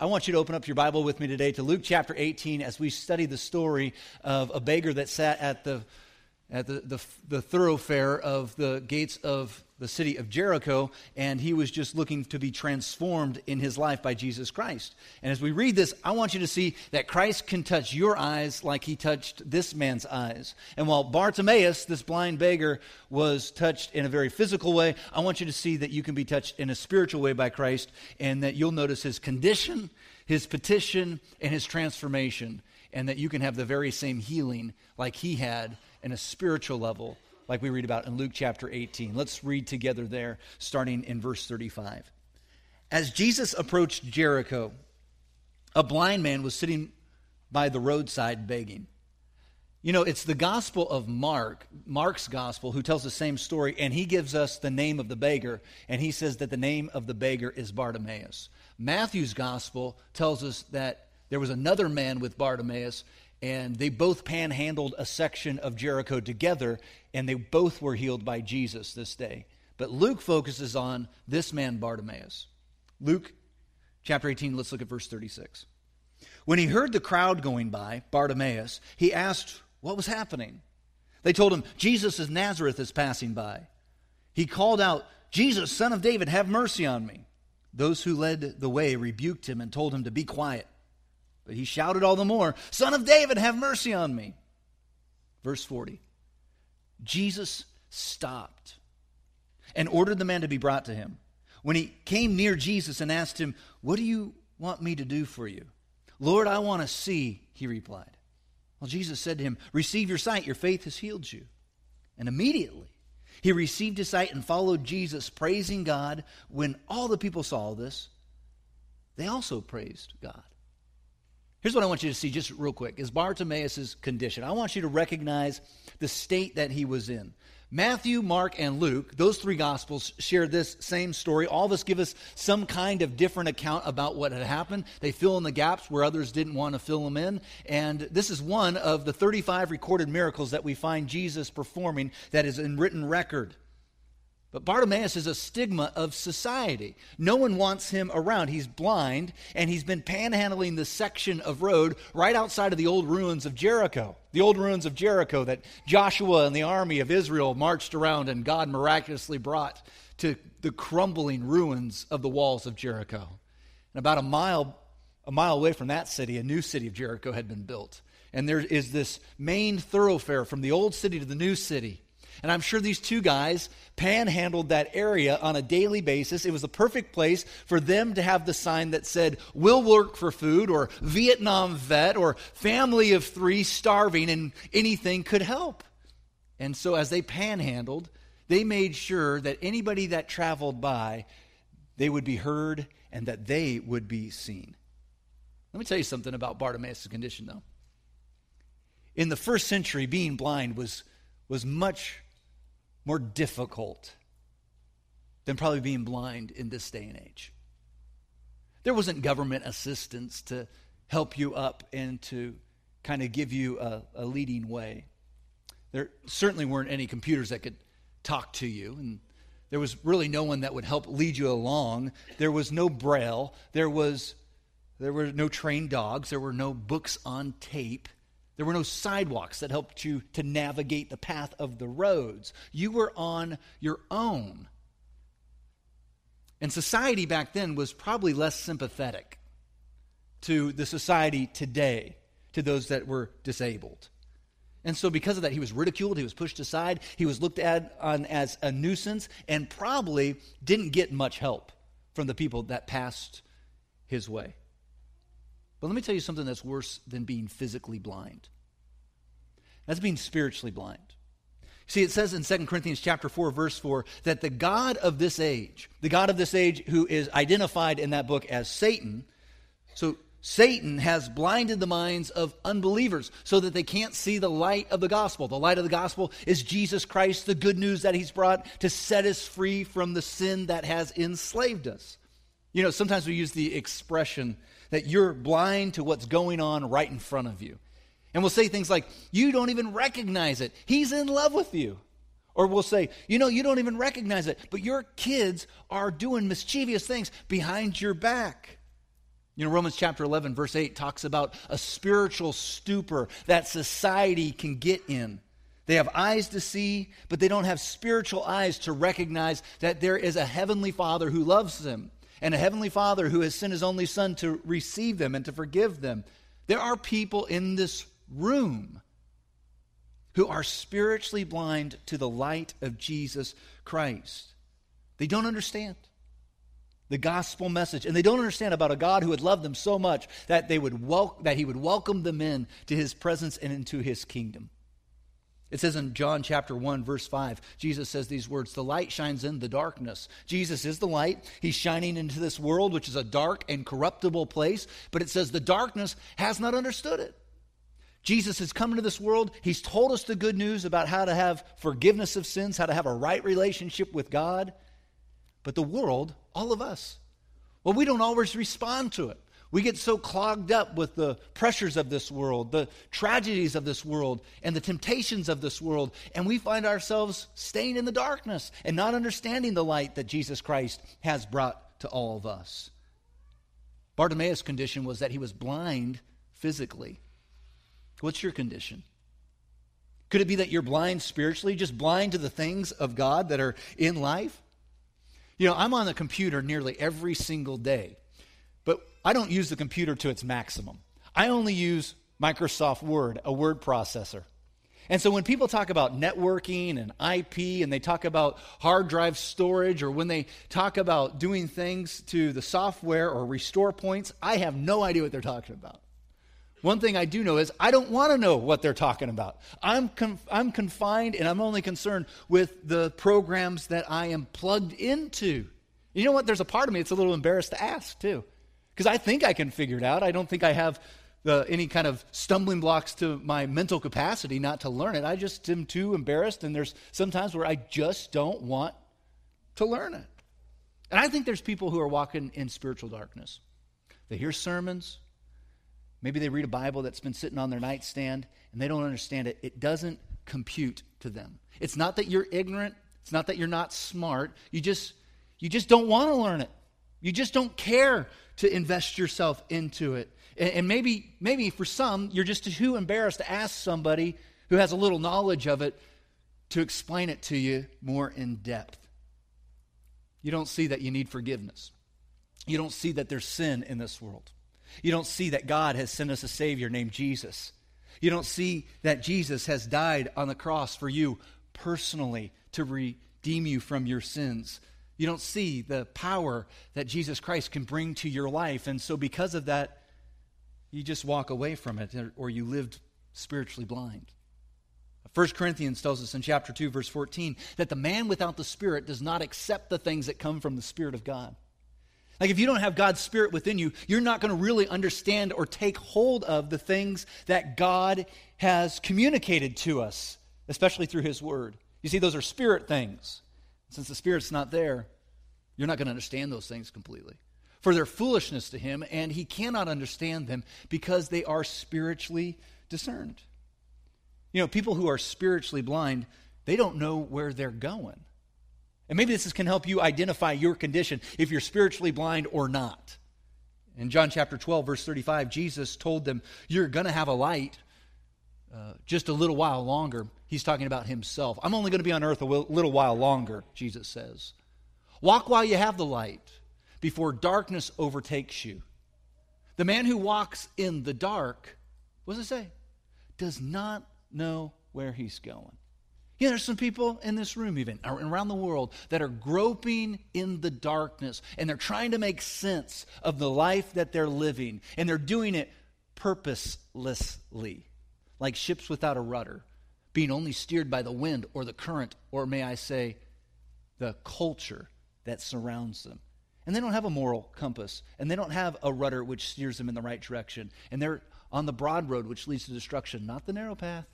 I want you to open up your Bible with me today to Luke chapter 18 as we study the story of a beggar that sat at the, at the, the, the thoroughfare of the gates of the city of Jericho, and he was just looking to be transformed in his life by Jesus Christ. And as we read this, I want you to see that Christ can touch your eyes like he touched this man's eyes. And while Bartimaeus, this blind beggar, was touched in a very physical way, I want you to see that you can be touched in a spiritual way by Christ, and that you'll notice his condition, his petition, and his transformation, and that you can have the very same healing like he had in a spiritual level like we read about in Luke chapter 18. Let's read together there, starting in verse 35. As Jesus approached Jericho, a blind man was sitting by the roadside begging. You know, it's the gospel of Mark, Mark's gospel, who tells the same story, and he gives us the name of the beggar, and he says that the name of the beggar is Bartimaeus. Matthew's gospel tells us that there was another man with Bartimaeus, and they both panhandled a section of Jericho together, and they both were healed by Jesus this day. But Luke focuses on this man, Bartimaeus. Luke chapter 18, let's look at verse 36. When he heard the crowd going by, Bartimaeus, he asked what was happening. They told him, Jesus of Nazareth is passing by. He called out, Jesus, son of David, have mercy on me. Those who led the way rebuked him and told him to be quiet. But he shouted all the more, Son of David, have mercy on me. Verse 40 Jesus stopped and ordered the man to be brought to him. When he came near Jesus and asked him, What do you want me to do for you? Lord, I want to see, he replied. Well, Jesus said to him, Receive your sight, your faith has healed you. And immediately he received his sight and followed Jesus, praising God. When all the people saw this, they also praised God. Here's what I want you to see just real quick is Bartimaeus' condition. I want you to recognize the state that he was in. Matthew, Mark, and Luke, those three gospels share this same story. All of us give us some kind of different account about what had happened. They fill in the gaps where others didn't want to fill them in. And this is one of the 35 recorded miracles that we find Jesus performing that is in written record. But Bartimaeus is a stigma of society. No one wants him around. He's blind, and he's been panhandling the section of road right outside of the old ruins of Jericho. The old ruins of Jericho that Joshua and the army of Israel marched around, and God miraculously brought to the crumbling ruins of the walls of Jericho. And about a mile, a mile away from that city, a new city of Jericho had been built. And there is this main thoroughfare from the old city to the new city. And I'm sure these two guys panhandled that area on a daily basis. It was the perfect place for them to have the sign that said, "We'll work for food, or Vietnam vet, or family of three starving, and anything could help. And so as they panhandled, they made sure that anybody that traveled by, they would be heard and that they would be seen. Let me tell you something about Bartimaeus' condition, though. In the first century, being blind was, was much more difficult than probably being blind in this day and age. There wasn't government assistance to help you up and to kind of give you a, a leading way. There certainly weren't any computers that could talk to you, and there was really no one that would help lead you along. There was no braille. There was there were no trained dogs. There were no books on tape. There were no sidewalks that helped you to navigate the path of the roads. You were on your own. And society back then was probably less sympathetic to the society today, to those that were disabled. And so, because of that, he was ridiculed, he was pushed aside, he was looked at on, as a nuisance, and probably didn't get much help from the people that passed his way. But let me tell you something that's worse than being physically blind. That's being spiritually blind. See, it says in 2 Corinthians chapter 4, verse 4, that the God of this age, the God of this age who is identified in that book as Satan, so Satan has blinded the minds of unbelievers so that they can't see the light of the gospel. The light of the gospel is Jesus Christ, the good news that he's brought to set us free from the sin that has enslaved us. You know, sometimes we use the expression that you're blind to what's going on right in front of you. And we'll say things like, You don't even recognize it. He's in love with you. Or we'll say, You know, you don't even recognize it, but your kids are doing mischievous things behind your back. You know, Romans chapter 11, verse 8 talks about a spiritual stupor that society can get in. They have eyes to see, but they don't have spiritual eyes to recognize that there is a heavenly Father who loves them and a heavenly Father who has sent his only Son to receive them and to forgive them. There are people in this room who are spiritually blind to the light of Jesus Christ. They don't understand the gospel message. And they don't understand about a God who would love them so much that, they would wel- that he would welcome them in to his presence and into his kingdom. It says in John chapter 1, verse 5, Jesus says these words The light shines in the darkness. Jesus is the light. He's shining into this world, which is a dark and corruptible place. But it says the darkness has not understood it. Jesus has come into this world. He's told us the good news about how to have forgiveness of sins, how to have a right relationship with God. But the world, all of us, well, we don't always respond to it. We get so clogged up with the pressures of this world, the tragedies of this world, and the temptations of this world, and we find ourselves staying in the darkness and not understanding the light that Jesus Christ has brought to all of us. Bartimaeus' condition was that he was blind physically. What's your condition? Could it be that you're blind spiritually, just blind to the things of God that are in life? You know, I'm on the computer nearly every single day, I don't use the computer to its maximum. I only use Microsoft Word, a word processor. And so when people talk about networking and IP and they talk about hard drive storage or when they talk about doing things to the software or restore points, I have no idea what they're talking about. One thing I do know is I don't want to know what they're talking about. I'm, conf- I'm confined and I'm only concerned with the programs that I am plugged into. You know what? There's a part of me that's a little embarrassed to ask, too. Because I think I can figure it out. I don't think I have the, any kind of stumbling blocks to my mental capacity not to learn it. I just am too embarrassed, and there's sometimes where I just don't want to learn it. And I think there's people who are walking in spiritual darkness. They hear sermons, Maybe they read a Bible that's been sitting on their nightstand and they don't understand it. It doesn't compute to them. It's not that you're ignorant, it's not that you're not smart. You just you just don't want to learn it. You just don't care to invest yourself into it. And, and maybe maybe for some you're just too embarrassed to ask somebody who has a little knowledge of it to explain it to you more in depth. You don't see that you need forgiveness. You don't see that there's sin in this world. You don't see that God has sent us a Savior named Jesus. You don't see that Jesus has died on the cross for you personally to redeem you from your sins. You don't see the power that Jesus Christ can bring to your life. And so, because of that, you just walk away from it or you lived spiritually blind. 1 Corinthians tells us in chapter 2, verse 14, that the man without the Spirit does not accept the things that come from the Spirit of God. Like, if you don't have God's Spirit within you, you're not going to really understand or take hold of the things that God has communicated to us, especially through His Word. You see, those are spirit things. Since the Spirit's not there, you're not going to understand those things completely. For they're foolishness to Him, and He cannot understand them because they are spiritually discerned. You know, people who are spiritually blind, they don't know where they're going. And maybe this can help you identify your condition, if you're spiritually blind or not. In John chapter 12, verse 35, Jesus told them, You're going to have a light uh, just a little while longer. He's talking about himself. I'm only going to be on earth a little while longer, Jesus says. Walk while you have the light before darkness overtakes you. The man who walks in the dark, what does it say? Does not know where he's going. Yeah, there's some people in this room, even around the world, that are groping in the darkness and they're trying to make sense of the life that they're living. And they're doing it purposelessly, like ships without a rudder, being only steered by the wind or the current, or may I say, the culture that surrounds them. And they don't have a moral compass, and they don't have a rudder which steers them in the right direction. And they're on the broad road which leads to destruction, not the narrow path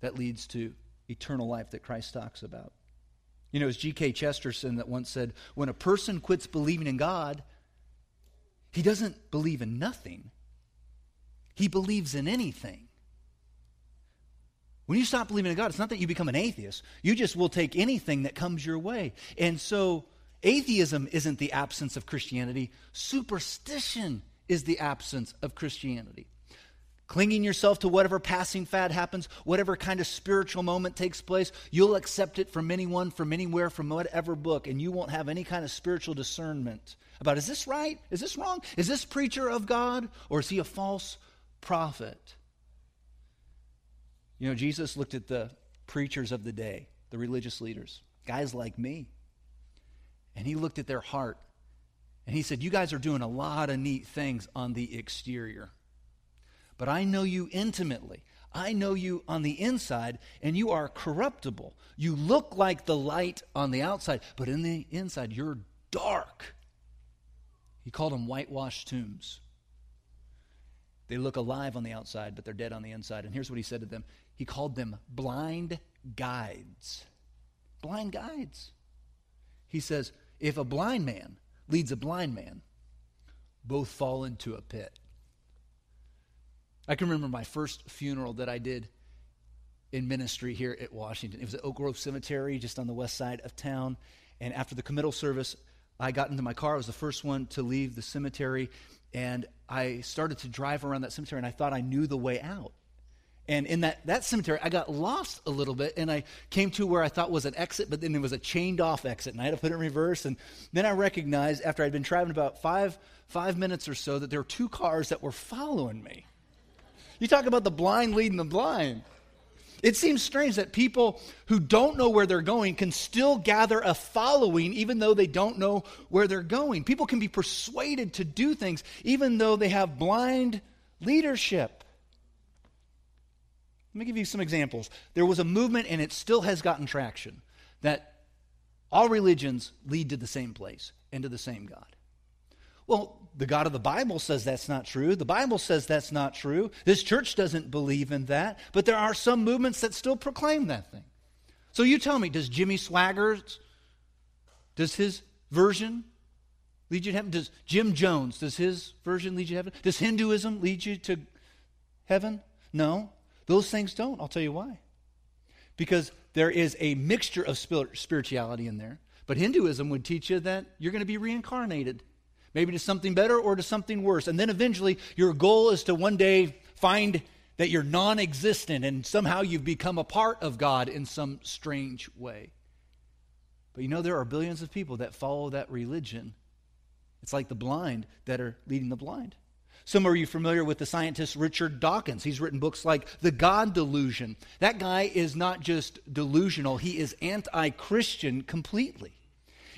that leads to eternal life that Christ talks about. You know, it's G.K. Chesterton that once said, when a person quits believing in God, he doesn't believe in nothing, he believes in anything. When you stop believing in God, it's not that you become an atheist. You just will take anything that comes your way. And so, atheism isn't the absence of Christianity, superstition is the absence of Christianity. Clinging yourself to whatever passing fad happens, whatever kind of spiritual moment takes place, you'll accept it from anyone, from anywhere, from whatever book, and you won't have any kind of spiritual discernment about is this right? Is this wrong? Is this preacher of God? Or is he a false prophet? You know, Jesus looked at the preachers of the day, the religious leaders, guys like me, and he looked at their heart and he said, You guys are doing a lot of neat things on the exterior. But I know you intimately. I know you on the inside, and you are corruptible. You look like the light on the outside, but in the inside, you're dark. He called them whitewashed tombs. They look alive on the outside, but they're dead on the inside. And here's what he said to them He called them blind guides. Blind guides. He says, if a blind man leads a blind man, both fall into a pit. I can remember my first funeral that I did in ministry here at Washington. It was at Oak Grove Cemetery, just on the west side of town. And after the committal service, I got into my car. I was the first one to leave the cemetery. And I started to drive around that cemetery, and I thought I knew the way out. And in that, that cemetery, I got lost a little bit, and I came to where I thought was an exit, but then there was a chained off exit, and I had to put it in reverse. And then I recognized, after I'd been driving about five, five minutes or so, that there were two cars that were following me. You talk about the blind leading the blind. It seems strange that people who don't know where they're going can still gather a following even though they don't know where they're going. People can be persuaded to do things even though they have blind leadership. Let me give you some examples. There was a movement, and it still has gotten traction, that all religions lead to the same place and to the same God. Well, the God of the Bible says that's not true. The Bible says that's not true. This church doesn't believe in that. But there are some movements that still proclaim that thing. So you tell me, does Jimmy Swaggart, does his version lead you to heaven? Does Jim Jones, does his version lead you to heaven? Does Hinduism lead you to heaven? No. Those things don't. I'll tell you why. Because there is a mixture of spirituality in there. But Hinduism would teach you that you're going to be reincarnated, maybe to something better or to something worse. And then eventually, your goal is to one day find that you're non existent and somehow you've become a part of God in some strange way. But you know, there are billions of people that follow that religion. It's like the blind that are leading the blind. Some of you familiar with the scientist Richard Dawkins. He's written books like The God Delusion. That guy is not just delusional, he is anti Christian completely.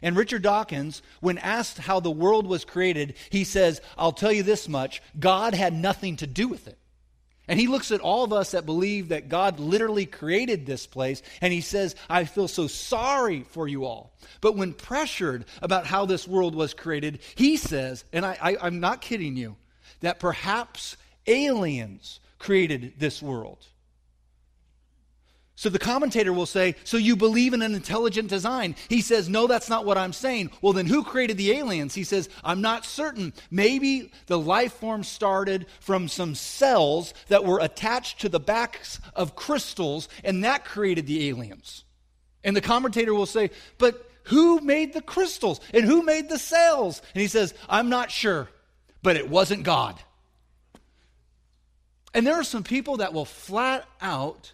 And Richard Dawkins, when asked how the world was created, he says, I'll tell you this much God had nothing to do with it. And he looks at all of us that believe that God literally created this place, and he says, I feel so sorry for you all. But when pressured about how this world was created, he says, and I, I'm not kidding you, that perhaps aliens created this world. So the commentator will say, So you believe in an intelligent design? He says, No, that's not what I'm saying. Well, then who created the aliens? He says, I'm not certain. Maybe the life form started from some cells that were attached to the backs of crystals, and that created the aliens. And the commentator will say, But who made the crystals? And who made the cells? And he says, I'm not sure but it wasn't God. And there are some people that will flat out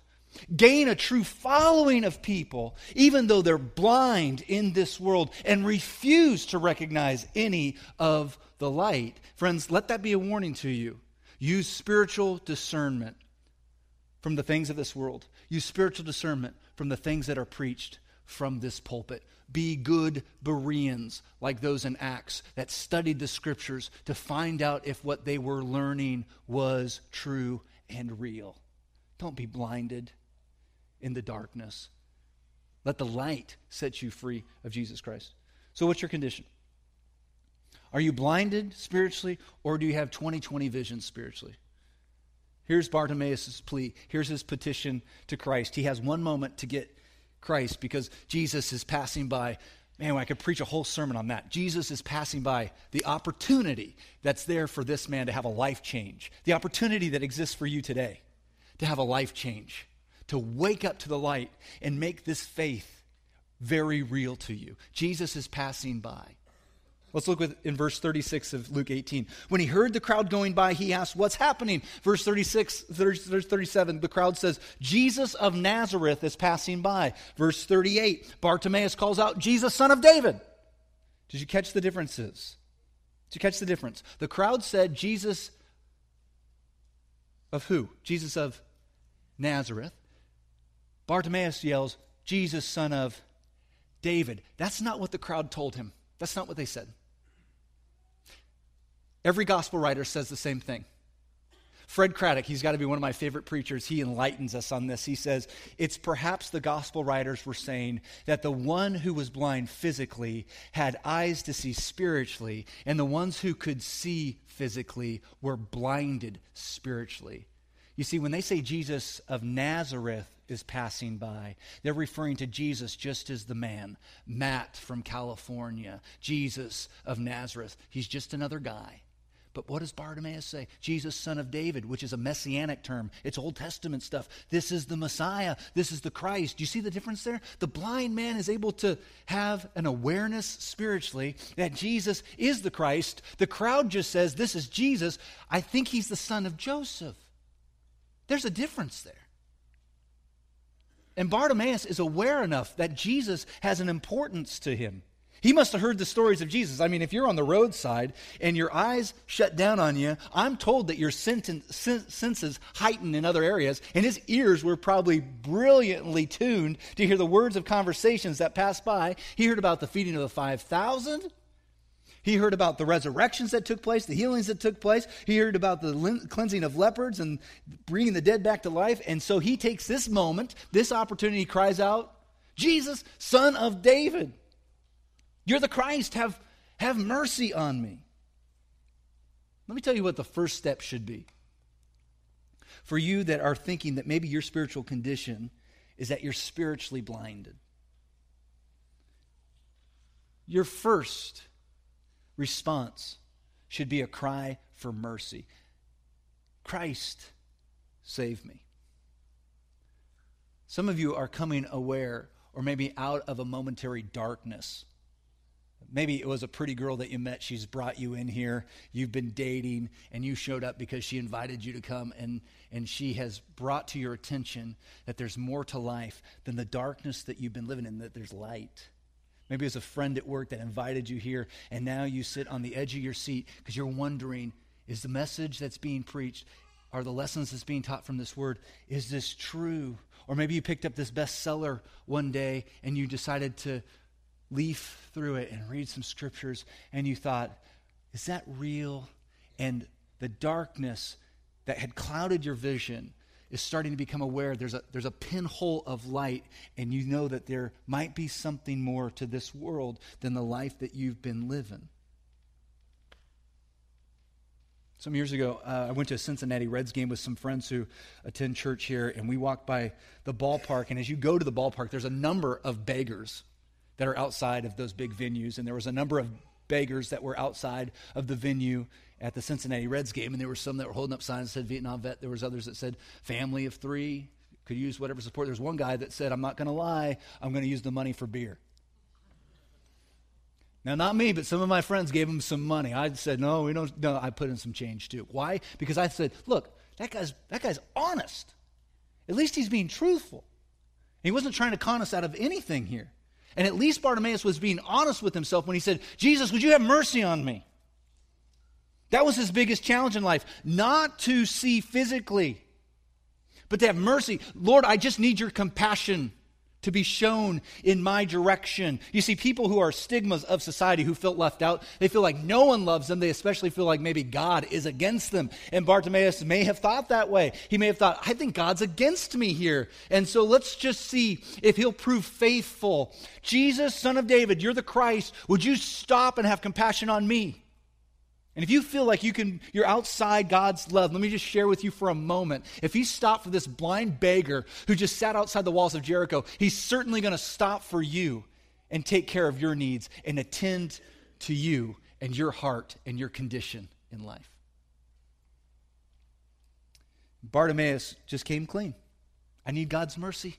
gain a true following of people, even though they're blind in this world and refuse to recognize any of the light. Friends, let that be a warning to you. Use spiritual discernment from the things of this world, use spiritual discernment from the things that are preached from this pulpit be good Bereans, like those in Acts, that studied the scriptures to find out if what they were learning was true and real. Don't be blinded in the darkness. Let the light set you free of Jesus Christ. So, what's your condition? Are you blinded spiritually, or do you have 2020 vision spiritually? Here's Bartimaeus' plea. Here's his petition to Christ. He has one moment to get Christ because Jesus is passing by. Man, I could preach a whole sermon on that. Jesus is passing by the opportunity that's there for this man to have a life change, the opportunity that exists for you today to have a life change, to wake up to the light and make this faith very real to you. Jesus is passing by. Let's look with, in verse 36 of Luke 18. When he heard the crowd going by, he asked, What's happening? Verse 36, 30, 37, the crowd says, Jesus of Nazareth is passing by. Verse 38, Bartimaeus calls out, Jesus, son of David. Did you catch the differences? Did you catch the difference? The crowd said, Jesus of who? Jesus of Nazareth. Bartimaeus yells, Jesus, son of David. That's not what the crowd told him. That's not what they said. Every gospel writer says the same thing. Fred Craddock, he's got to be one of my favorite preachers. He enlightens us on this. He says, It's perhaps the gospel writers were saying that the one who was blind physically had eyes to see spiritually, and the ones who could see physically were blinded spiritually. You see, when they say Jesus of Nazareth is passing by, they're referring to Jesus just as the man, Matt from California, Jesus of Nazareth. He's just another guy. But what does Bartimaeus say? Jesus, son of David, which is a messianic term. It's Old Testament stuff. This is the Messiah. This is the Christ. Do you see the difference there? The blind man is able to have an awareness spiritually that Jesus is the Christ. The crowd just says, This is Jesus. I think he's the son of Joseph. There's a difference there. And Bartimaeus is aware enough that Jesus has an importance to him. He must have heard the stories of Jesus. I mean, if you're on the roadside and your eyes shut down on you, I'm told that your senses heighten in other areas, and his ears were probably brilliantly tuned to hear the words of conversations that passed by. He heard about the feeding of the 5,000. He heard about the resurrections that took place, the healings that took place. He heard about the cleansing of leopards and bringing the dead back to life. And so he takes this moment, this opportunity, cries out, Jesus, son of David, you're the Christ. Have, have mercy on me. Let me tell you what the first step should be. For you that are thinking that maybe your spiritual condition is that you're spiritually blinded. Your first response should be a cry for mercy Christ, save me. Some of you are coming aware or maybe out of a momentary darkness. Maybe it was a pretty girl that you met. She's brought you in here. You've been dating, and you showed up because she invited you to come, and, and she has brought to your attention that there's more to life than the darkness that you've been living in, that there's light. Maybe it was a friend at work that invited you here, and now you sit on the edge of your seat because you're wondering is the message that's being preached, are the lessons that's being taught from this word, is this true? Or maybe you picked up this bestseller one day and you decided to leaf through it and read some scriptures, and you thought, is that real? And the darkness that had clouded your vision is starting to become aware there's a, there's a pinhole of light, and you know that there might be something more to this world than the life that you've been living. Some years ago, uh, I went to a Cincinnati Reds game with some friends who attend church here, and we walked by the ballpark. And as you go to the ballpark, there's a number of beggars that are outside of those big venues. And there was a number of beggars that were outside of the venue at the Cincinnati Reds game, and there were some that were holding up signs that said Vietnam vet. There was others that said family of three could use whatever support. There's one guy that said, "I'm not going to lie, I'm going to use the money for beer." Now, not me, but some of my friends gave him some money. I said, "No, we don't." No, I put in some change too. Why? Because I said, "Look, that guy's that guy's honest. At least he's being truthful. He wasn't trying to con us out of anything here." And at least Bartimaeus was being honest with himself when he said, Jesus, would you have mercy on me? That was his biggest challenge in life. Not to see physically, but to have mercy. Lord, I just need your compassion to be shown in my direction. You see, people who are stigmas of society who felt left out, they feel like no one loves them. They especially feel like maybe God is against them. And Bartimaeus may have thought that way. He may have thought, I think God's against me here. And so let's just see if he'll prove faithful. Jesus, son of David, you're the Christ. Would you stop and have compassion on me? And if you feel like you can, you're outside God's love, let me just share with you for a moment. If he stopped for this blind beggar who just sat outside the walls of Jericho, he's certainly going to stop for you and take care of your needs and attend to you and your heart and your condition in life. Bartimaeus just came clean. I need God's mercy.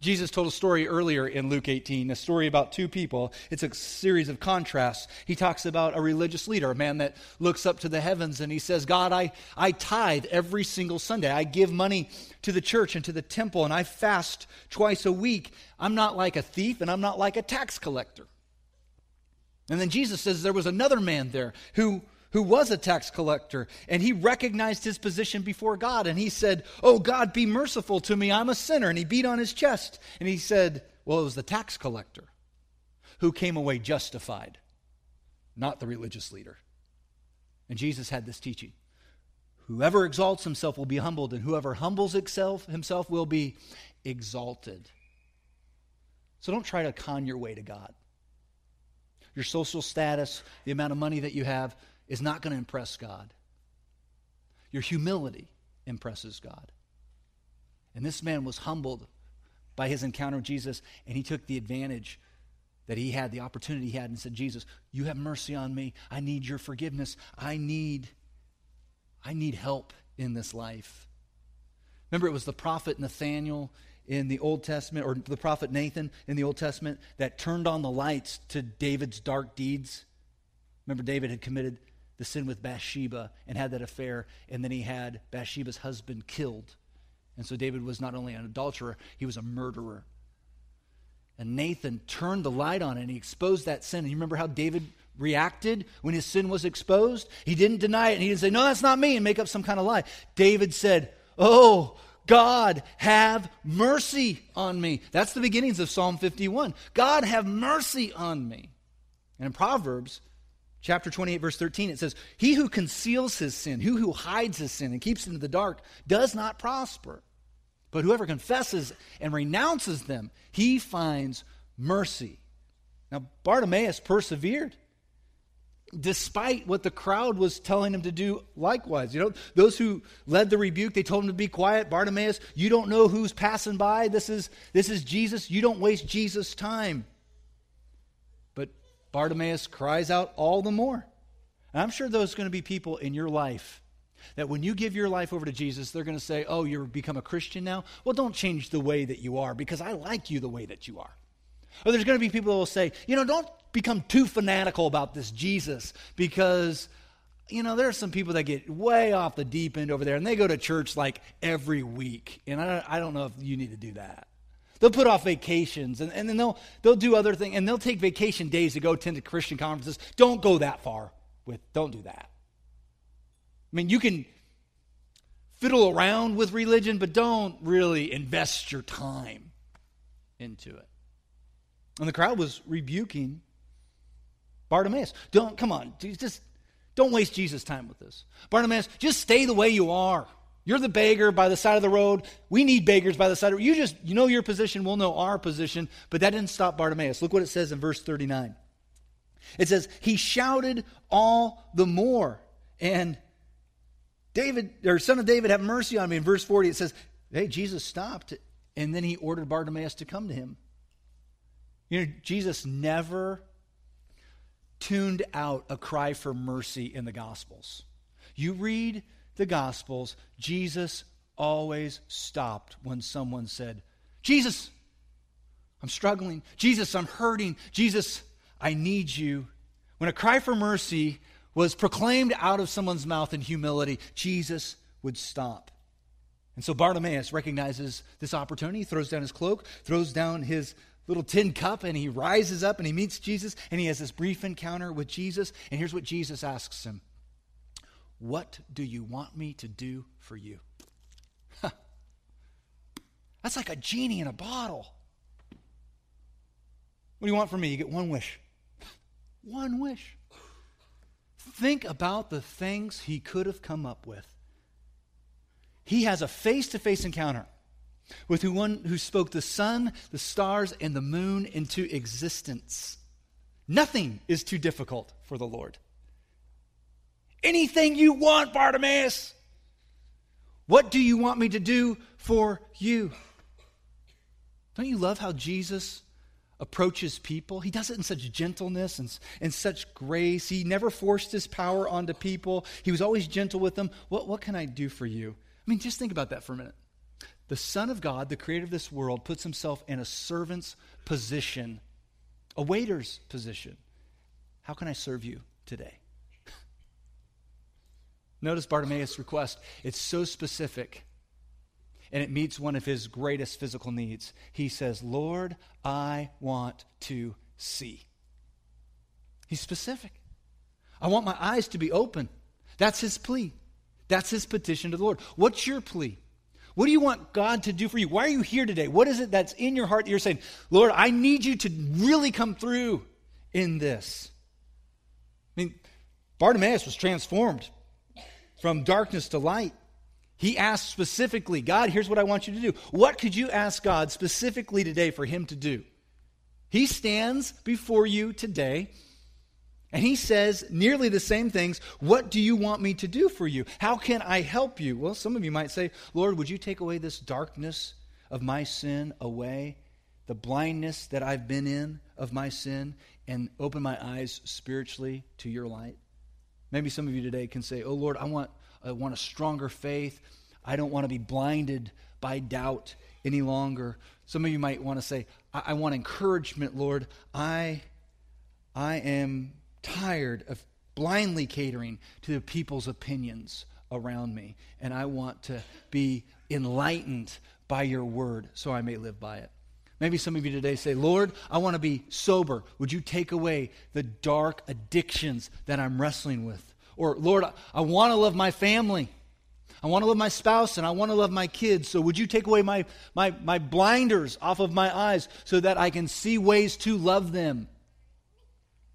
Jesus told a story earlier in Luke 18, a story about two people. It's a series of contrasts. He talks about a religious leader, a man that looks up to the heavens and he says, God, I, I tithe every single Sunday. I give money to the church and to the temple, and I fast twice a week. I'm not like a thief and I'm not like a tax collector. And then Jesus says there was another man there who who was a tax collector, and he recognized his position before God, and he said, Oh, God, be merciful to me. I'm a sinner. And he beat on his chest, and he said, Well, it was the tax collector who came away justified, not the religious leader. And Jesus had this teaching Whoever exalts himself will be humbled, and whoever humbles himself, himself will be exalted. So don't try to con your way to God. Your social status, the amount of money that you have, is not going to impress God. Your humility impresses God. And this man was humbled by his encounter with Jesus, and he took the advantage that he had, the opportunity he had, and said, Jesus, you have mercy on me. I need your forgiveness. I need, I need help in this life. Remember, it was the prophet Nathaniel in the Old Testament, or the prophet Nathan in the Old Testament, that turned on the lights to David's dark deeds. Remember, David had committed the sin with Bathsheba and had that affair, and then he had Bathsheba's husband killed. And so David was not only an adulterer, he was a murderer. And Nathan turned the light on and he exposed that sin. And you remember how David reacted when his sin was exposed? He didn't deny it and he didn't say, No, that's not me, and make up some kind of lie. David said, Oh, God, have mercy on me. That's the beginnings of Psalm 51. God, have mercy on me. And in Proverbs, Chapter 28, verse 13, it says, He who conceals his sin, who who hides his sin and keeps it in the dark, does not prosper. But whoever confesses and renounces them, he finds mercy. Now, Bartimaeus persevered despite what the crowd was telling him to do likewise. You know, those who led the rebuke, they told him to be quiet. Bartimaeus, you don't know who's passing by. This is, this is Jesus. You don't waste Jesus' time. Bartimaeus cries out all the more. And I'm sure there's going to be people in your life that when you give your life over to Jesus, they're going to say, Oh, you've become a Christian now? Well, don't change the way that you are because I like you the way that you are. Or there's going to be people that will say, You know, don't become too fanatical about this Jesus because, you know, there are some people that get way off the deep end over there and they go to church like every week. And I, I don't know if you need to do that. They'll put off vacations and, and then they'll, they'll do other things and they'll take vacation days to go attend Christian conferences. Don't go that far with, don't do that. I mean, you can fiddle around with religion, but don't really invest your time into it. And the crowd was rebuking Bartimaeus. Don't, come on, just don't waste Jesus' time with this. Bartimaeus, just stay the way you are. You're the beggar by the side of the road. We need beggars by the side of the road. You just you know your position, we'll know our position. But that didn't stop Bartimaeus. Look what it says in verse 39. It says, He shouted all the more. And David, or son of David, have mercy on me. In verse 40, it says, Hey, Jesus stopped. And then he ordered Bartimaeus to come to him. You know, Jesus never tuned out a cry for mercy in the Gospels. You read the Gospels, Jesus always stopped when someone said, Jesus, I'm struggling. Jesus, I'm hurting. Jesus, I need you. When a cry for mercy was proclaimed out of someone's mouth in humility, Jesus would stop. And so Bartimaeus recognizes this opportunity, throws down his cloak, throws down his little tin cup, and he rises up and he meets Jesus, and he has this brief encounter with Jesus. And here's what Jesus asks him what do you want me to do for you? Huh. That's like a genie in a bottle. What do you want from me? You get one wish. One wish. Think about the things he could have come up with. He has a face to face encounter with one who spoke the sun, the stars, and the moon into existence. Nothing is too difficult for the Lord. Anything you want, Bartimaeus. What do you want me to do for you? Don't you love how Jesus approaches people? He does it in such gentleness and, and such grace. He never forced his power onto people, he was always gentle with them. What, what can I do for you? I mean, just think about that for a minute. The Son of God, the creator of this world, puts himself in a servant's position, a waiter's position. How can I serve you today? Notice Bartimaeus' request. It's so specific, and it meets one of his greatest physical needs. He says, Lord, I want to see. He's specific. I want my eyes to be open. That's his plea. That's his petition to the Lord. What's your plea? What do you want God to do for you? Why are you here today? What is it that's in your heart that you're saying, Lord, I need you to really come through in this? I mean, Bartimaeus was transformed from darkness to light. He asked specifically, God, here's what I want you to do. What could you ask God specifically today for him to do? He stands before you today and he says nearly the same things. What do you want me to do for you? How can I help you? Well, some of you might say, Lord, would you take away this darkness of my sin away, the blindness that I've been in of my sin, and open my eyes spiritually to your light? Maybe some of you today can say, Oh, Lord, I want, I want a stronger faith. I don't want to be blinded by doubt any longer. Some of you might want to say, I, I want encouragement, Lord. I, I am tired of blindly catering to the people's opinions around me, and I want to be enlightened by your word so I may live by it. Maybe some of you today say, Lord, I want to be sober. Would you take away the dark addictions that I'm wrestling with? Or, Lord, I want to love my family. I want to love my spouse and I want to love my kids. So, would you take away my, my, my blinders off of my eyes so that I can see ways to love them?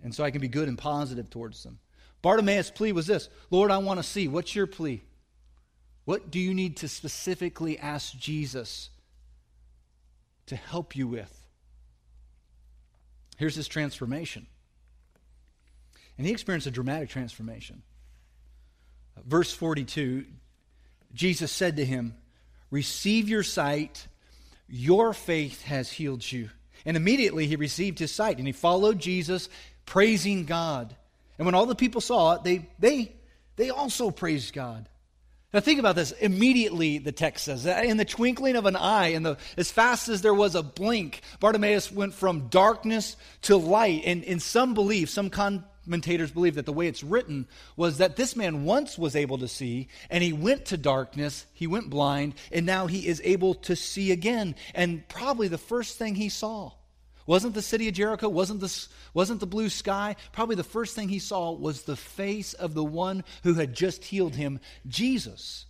and so I can be good and positive towards them. Bartimaeus' plea was this Lord, I want to see. What's your plea? What do you need to specifically ask Jesus to help you with? Here's his transformation. And he experienced a dramatic transformation. Verse 42 Jesus said to him, Receive your sight, your faith has healed you. And immediately he received his sight and he followed Jesus praising God. And when all the people saw it, they, they, they also praised God. Now think about this. Immediately, the text says, in the twinkling of an eye, and the, as fast as there was a blink, Bartimaeus went from darkness to light. And in some belief, some commentators believe that the way it's written was that this man once was able to see, and he went to darkness, he went blind, and now he is able to see again. And probably the first thing he saw wasn't the city of Jericho, wasn't the, wasn't the blue sky. Probably the first thing he saw was the face of the one who had just healed him, Jesus.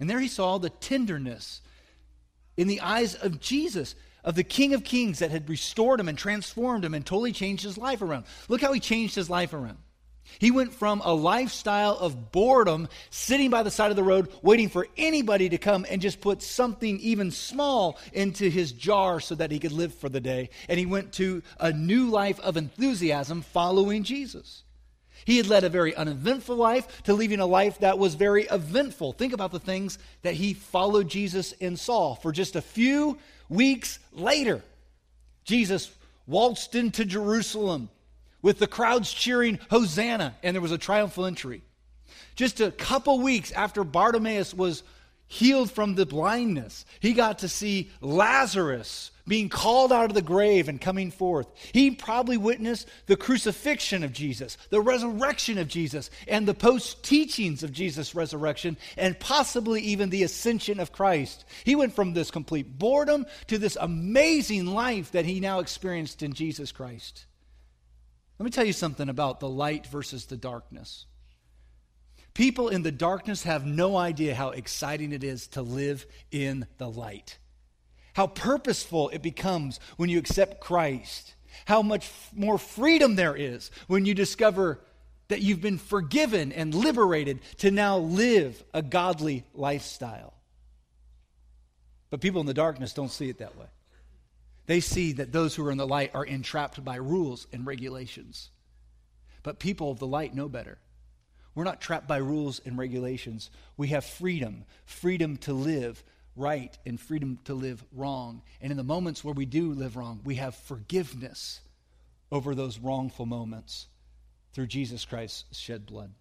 And there he saw the tenderness in the eyes of Jesus, of the King of Kings that had restored him and transformed him and totally changed his life around. Look how he changed his life around. He went from a lifestyle of boredom, sitting by the side of the road, waiting for anybody to come and just put something even small into his jar so that he could live for the day. And he went to a new life of enthusiasm following Jesus. He had led a very uneventful life to leaving a life that was very eventful. Think about the things that he followed Jesus and saw. For just a few weeks later, Jesus waltzed into Jerusalem with the crowds cheering Hosanna, and there was a triumphal entry. Just a couple weeks after Bartimaeus was healed from the blindness, he got to see Lazarus being called out of the grave and coming forth. He probably witnessed the crucifixion of Jesus, the resurrection of Jesus, and the post teachings of Jesus' resurrection, and possibly even the ascension of Christ. He went from this complete boredom to this amazing life that he now experienced in Jesus Christ. Let me tell you something about the light versus the darkness. People in the darkness have no idea how exciting it is to live in the light. How purposeful it becomes when you accept Christ. How much more freedom there is when you discover that you've been forgiven and liberated to now live a godly lifestyle. But people in the darkness don't see it that way. They see that those who are in the light are entrapped by rules and regulations. But people of the light know better. We're not trapped by rules and regulations. We have freedom freedom to live right and freedom to live wrong. And in the moments where we do live wrong, we have forgiveness over those wrongful moments through Jesus Christ's shed blood.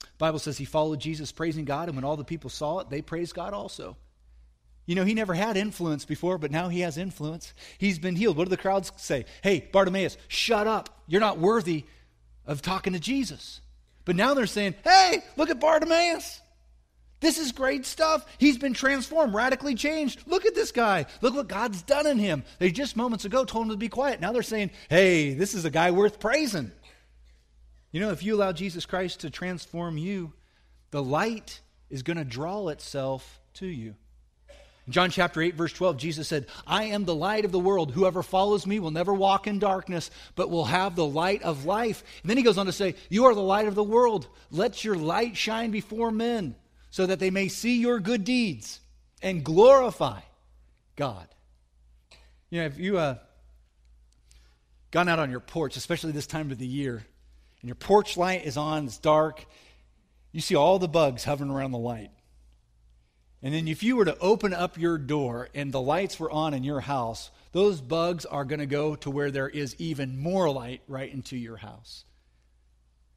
The Bible says he followed Jesus praising God, and when all the people saw it, they praised God also. You know, he never had influence before, but now he has influence. He's been healed. What do the crowds say? Hey, Bartimaeus, shut up. You're not worthy of talking to Jesus. But now they're saying, hey, look at Bartimaeus. This is great stuff. He's been transformed, radically changed. Look at this guy. Look what God's done in him. They just moments ago told him to be quiet. Now they're saying, hey, this is a guy worth praising. You know, if you allow Jesus Christ to transform you, the light is going to draw itself to you. In John chapter 8, verse 12, Jesus said, I am the light of the world. Whoever follows me will never walk in darkness, but will have the light of life. And then he goes on to say, You are the light of the world. Let your light shine before men, so that they may see your good deeds and glorify God. You know, if you uh, gone out on your porch, especially this time of the year, and your porch light is on, it's dark, you see all the bugs hovering around the light. And then if you were to open up your door and the lights were on in your house, those bugs are going to go to where there is even more light right into your house.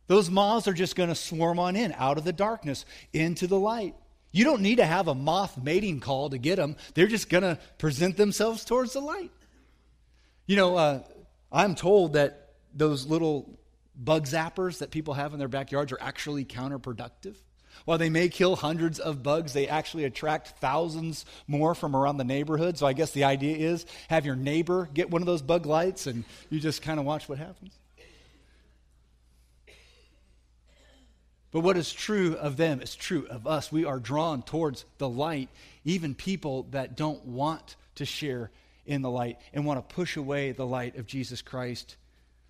Those moths are just going to swarm on in out of the darkness into the light. You don't need to have a moth mating call to get them. They're just going to present themselves towards the light. You know, uh, I'm told that those little bug zappers that people have in their backyards are actually counterproductive. While they may kill hundreds of bugs, they actually attract thousands more from around the neighborhood. So I guess the idea is have your neighbor get one of those bug lights and you just kind of watch what happens. But what is true of them is true of us. We are drawn towards the light, even people that don't want to share in the light and want to push away the light of Jesus Christ.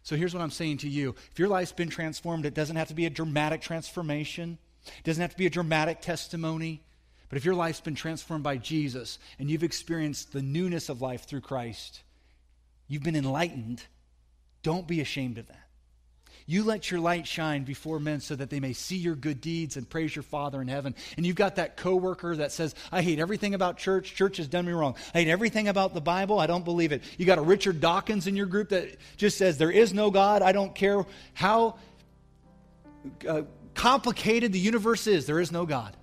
So here's what I'm saying to you. If your life's been transformed, it doesn't have to be a dramatic transformation. It doesn't have to be a dramatic testimony. But if your life's been transformed by Jesus and you've experienced the newness of life through Christ, you've been enlightened, don't be ashamed of that. You let your light shine before men so that they may see your good deeds and praise your Father in heaven. And you've got that coworker that says, I hate everything about church. Church has done me wrong. I hate everything about the Bible. I don't believe it. You got a Richard Dawkins in your group that just says, There is no God. I don't care how uh, complicated the universe is, there is no God.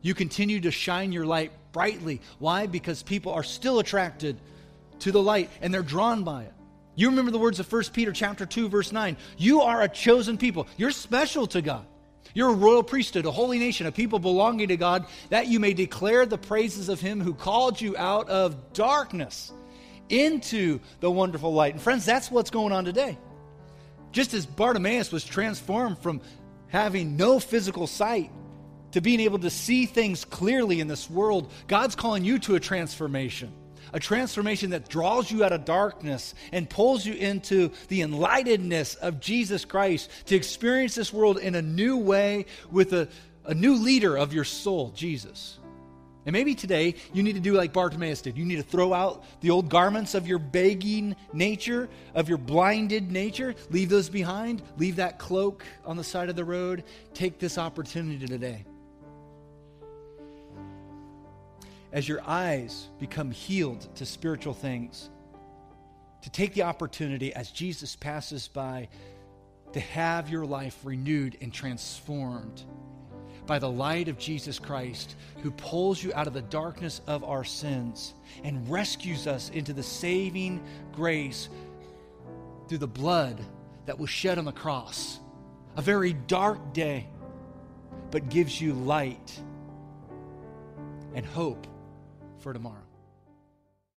You continue to shine your light brightly. Why? Because people are still attracted to the light and they're drawn by it. You remember the words of 1 Peter chapter 2 verse 9. You are a chosen people. You're special to God. You're a royal priesthood, a holy nation, a people belonging to God, that you may declare the praises of him who called you out of darkness into the wonderful light. And friends, that's what's going on today. Just as Bartimaeus was transformed from having no physical sight to being able to see things clearly in this world, God's calling you to a transformation. A transformation that draws you out of darkness and pulls you into the enlightenedness of Jesus Christ to experience this world in a new way with a, a new leader of your soul, Jesus. And maybe today you need to do like Bartimaeus did. You need to throw out the old garments of your begging nature, of your blinded nature. Leave those behind. Leave that cloak on the side of the road. Take this opportunity today. As your eyes become healed to spiritual things, to take the opportunity as Jesus passes by to have your life renewed and transformed by the light of Jesus Christ, who pulls you out of the darkness of our sins and rescues us into the saving grace through the blood that was shed on the cross. A very dark day, but gives you light and hope for tomorrow.